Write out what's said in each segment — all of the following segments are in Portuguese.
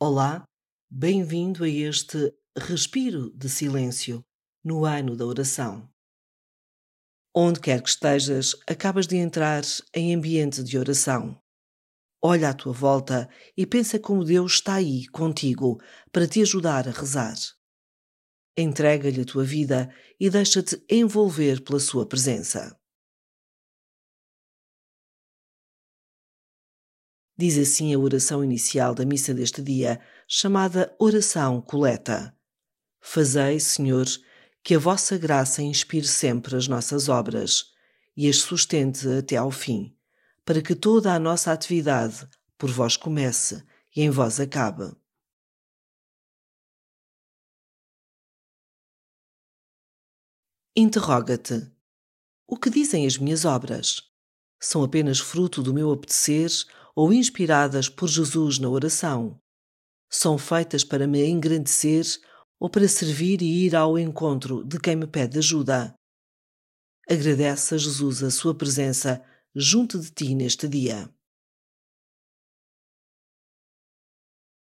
Olá, bem-vindo a este respiro de silêncio no ano da oração. Onde quer que estejas, acabas de entrar em ambiente de oração. Olha à tua volta e pensa como Deus está aí contigo para te ajudar a rezar. Entrega-lhe a tua vida e deixa-te envolver pela sua presença. Diz assim a oração inicial da missa deste dia, chamada Oração Coleta. Fazei, Senhor, que a vossa graça inspire sempre as nossas obras e as sustente até ao fim, para que toda a nossa atividade por vós comece e em vós acabe. Interroga-te: o que dizem as minhas obras? São apenas fruto do meu apetecer ou inspiradas por Jesus na oração? São feitas para me engrandecer ou para servir e ir ao encontro de quem me pede ajuda? Agradece a Jesus a sua presença junto de ti neste dia.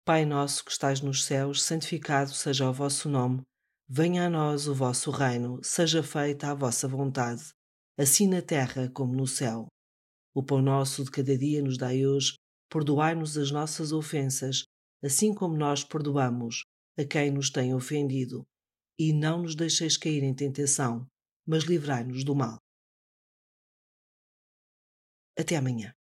Pai nosso que estais nos céus, santificado seja o vosso nome. Venha a nós o vosso reino, seja feita a vossa vontade, assim na terra como no céu. O pão nosso de cada dia nos dai hoje, perdoai-nos as nossas ofensas, assim como nós perdoamos a quem nos tem ofendido. E não nos deixeis cair em tentação, mas livrai-nos do mal. Até amanhã.